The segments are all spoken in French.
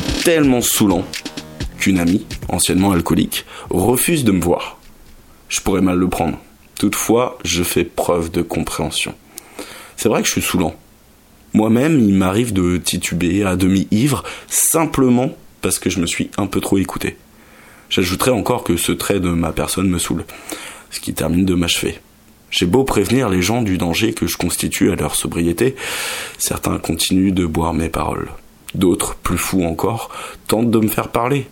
tellement saoulant qu'une amie, anciennement alcoolique, refuse de me voir. Je pourrais mal le prendre. Toutefois, je fais preuve de compréhension. C'est vrai que je suis saoulant. Moi-même, il m'arrive de tituber à demi ivre simplement parce que je me suis un peu trop écouté. J'ajouterai encore que ce trait de ma personne me saoule, ce qui termine de m'achever. J'ai beau prévenir les gens du danger que je constitue à leur sobriété, certains continuent de boire mes paroles. D'autres, plus fous encore, tentent de me faire parler.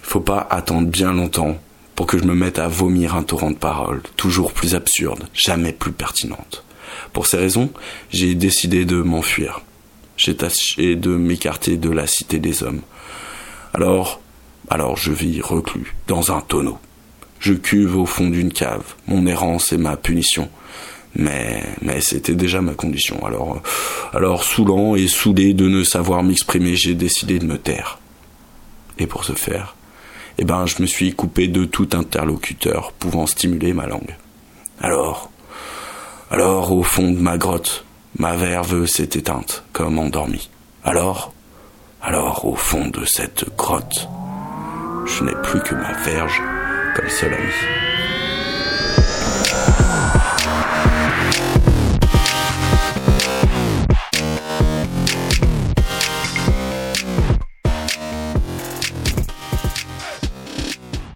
Il faut pas attendre bien longtemps pour que je me mette à vomir un torrent de paroles, toujours plus absurdes, jamais plus pertinentes. Pour ces raisons, j'ai décidé de m'enfuir. J'ai tâché de m'écarter de la cité des hommes. Alors, alors je vis reclus dans un tonneau. Je cuve au fond d'une cave. Mon errance est ma punition. Mais, c'était déjà ma condition. Alors, alors saoulant et saoulé de ne savoir m'exprimer, j'ai décidé de me taire. Et pour ce faire, eh ben, je me suis coupé de tout interlocuteur pouvant stimuler ma langue. Alors, alors, au fond de ma grotte, ma verve s'est éteinte, comme endormie. Alors, alors, au fond de cette grotte, je n'ai plus que ma verge comme seul ami.